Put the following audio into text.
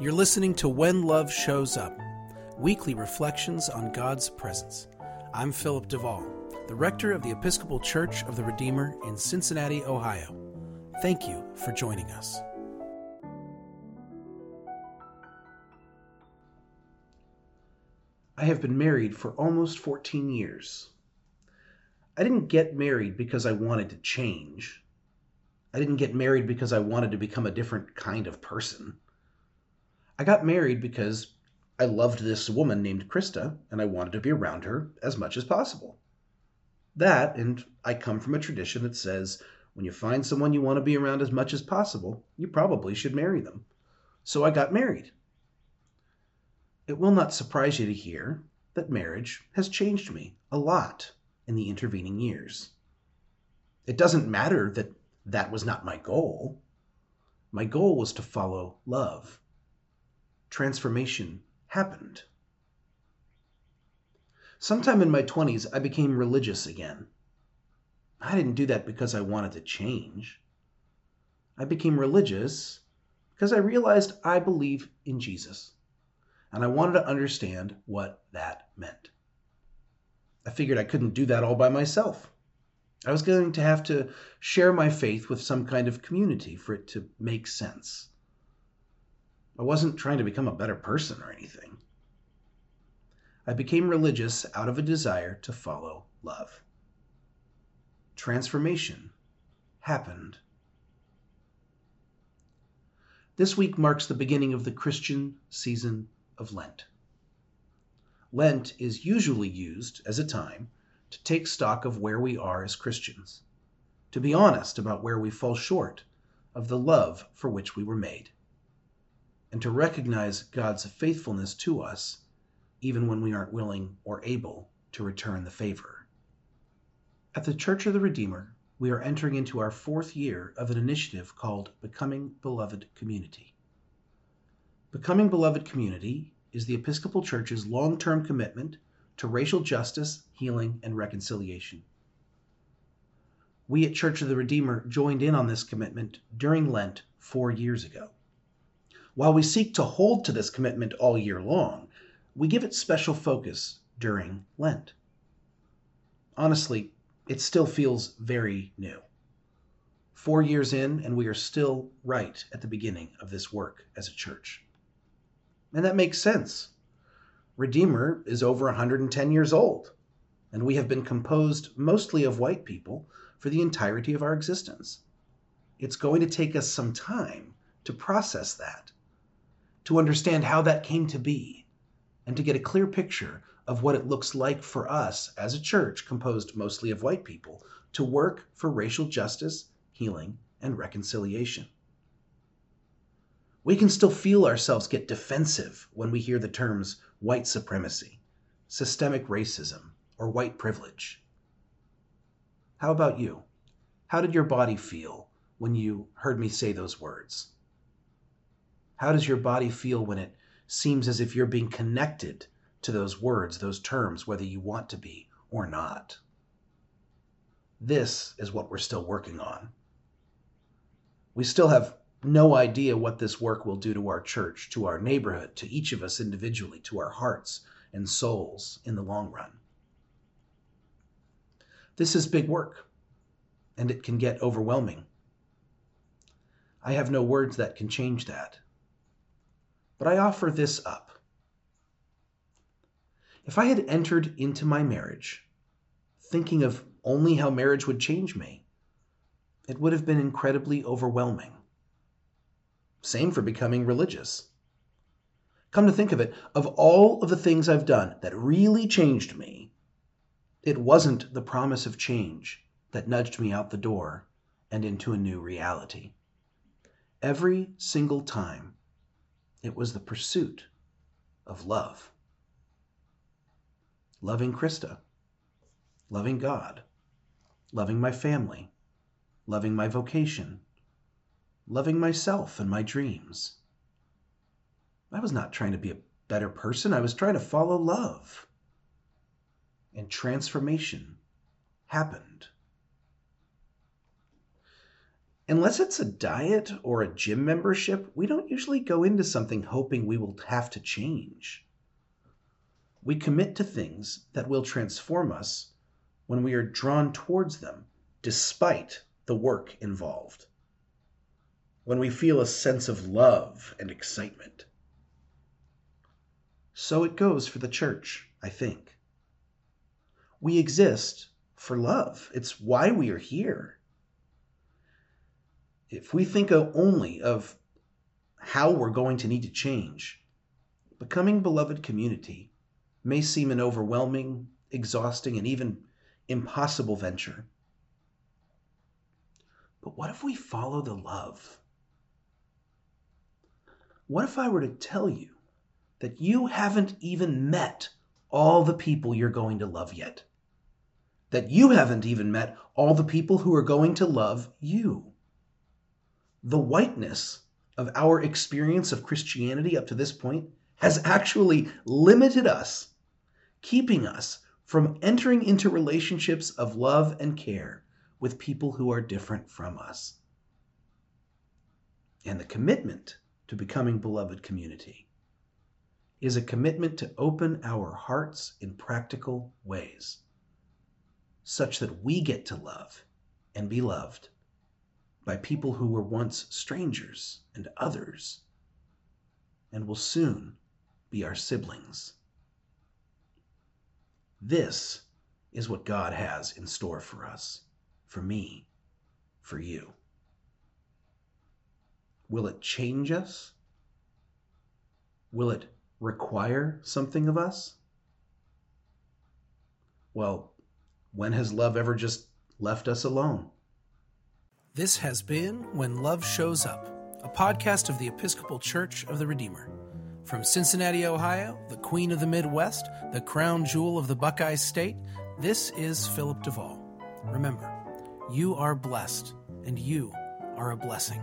You're listening to When Love Shows Up, weekly reflections on God's presence. I'm Philip Duvall, the rector of the Episcopal Church of the Redeemer in Cincinnati, Ohio. Thank you for joining us. I have been married for almost 14 years. I didn't get married because I wanted to change. I didn't get married because I wanted to become a different kind of person. I got married because I loved this woman named Krista and I wanted to be around her as much as possible. That, and I come from a tradition that says when you find someone you want to be around as much as possible, you probably should marry them. So I got married. It will not surprise you to hear that marriage has changed me a lot in the intervening years. It doesn't matter that that was not my goal. My goal was to follow love transformation happened. Sometime in my 20s, I became religious again. I didn't do that because I wanted to change. I became religious because I realized I believe in Jesus, and I wanted to understand what that meant. I figured I couldn't do that all by myself. I was going to have to share my faith with some kind of community for it to make sense. I wasn't trying to become a better person or anything. I became religious out of a desire to follow love. Transformation happened. This week marks the beginning of the Christian season of Lent. Lent is usually used as a time to take stock of where we are as Christians, to be honest about where we fall short of the love for which we were made and to recognize God's faithfulness to us, even when we aren't willing or able to return the favor. At the Church of the Redeemer, we are entering into our fourth year of an initiative called Becoming Beloved Community. Becoming Beloved Community is the Episcopal Church's long term commitment to racial justice, healing, and reconciliation. We at Church of the Redeemer joined in on this commitment during Lent four years ago. While we seek to hold to this commitment all year long, we give it special focus during Lent. Honestly, it still feels very new. Four years in, and we are still right at the beginning of this work as a church. And that makes sense. Redeemer is over 110 years old, and we have been composed mostly of white people for the entirety of our existence. It's going to take us some time to process that to understand how that came to be, and to get a clear picture of what it looks like for us as a church composed mostly of white people to work for racial justice, healing, and reconciliation. We can still feel ourselves get defensive when we hear the terms white supremacy, systemic racism, or white privilege. How about you? How did your body feel when you heard me say those words? How does your body feel when it seems as if you're being connected to those words, those terms, whether you want to be or not? This is what we're still working on. We still have no idea what this work will do to our church, to our neighborhood, to each of us individually, to our hearts and souls in the long run. This is big work, and it can get overwhelming. I have no words that can change that but I offer this up. If I had entered into my marriage thinking of only how marriage would change me, it would have been incredibly overwhelming. Same for becoming religious. Come to think of it, of all of the things I've done that really changed me, it wasn't the promise of change that nudged me out the door and into a new reality. Every single time it was the pursuit of love. Loving Krista, loving God, loving my family, loving my vocation, loving myself and my dreams. I was not trying to be a better person, I was trying to follow love. And transformation happened. Unless it's a diet or a gym membership, we don't usually go into something hoping we will have to change. We commit to things that will transform us when we are drawn towards them despite the work involved. When we feel a sense of love and excitement. So it goes for the church, I think. We exist for love. It's why we are here. If we think only of how we're going to need to change, becoming beloved community may seem an overwhelming, exhausting, and even impossible venture. But what if we follow the love? What if I were to tell you that you haven't even met all the people you're going to love yet? That you haven't even met all the people who are going to love you? The whiteness of our experience of Christianity up to this point has actually limited us, keeping us from entering into relationships of love and care with people who are different from us. And the commitment to becoming beloved community is a commitment to open our hearts in practical ways such that we get to love and be loved by people who were once strangers and others and will soon be our siblings. This is what God has in store for us, for me, for you. Will it change us? Will it require something of us? Well, when has love ever just left us alone? This has been When Love Shows Up, a podcast of the Episcopal Church of the Redeemer. From Cincinnati, Ohio, the Queen of the Midwest, the crown jewel of the Buckeye State, this is Philip Duvall. Remember, you are blessed and you are a blessing.